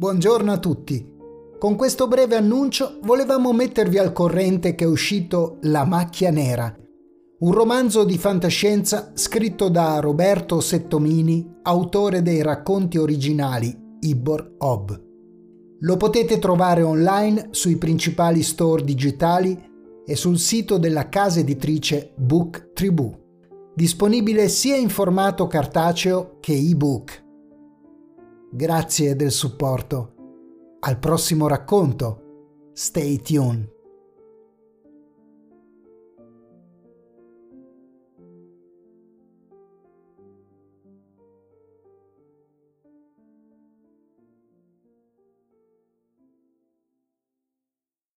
Buongiorno a tutti. Con questo breve annuncio volevamo mettervi al corrente che è uscito La macchia nera, un romanzo di fantascienza scritto da Roberto Settomini, autore dei racconti originali Ibor Hob. Lo potete trovare online sui principali store digitali e sul sito della casa editrice Book Tribù, disponibile sia in formato cartaceo che ebook. Grazie del supporto. Al prossimo racconto. Stay tuned.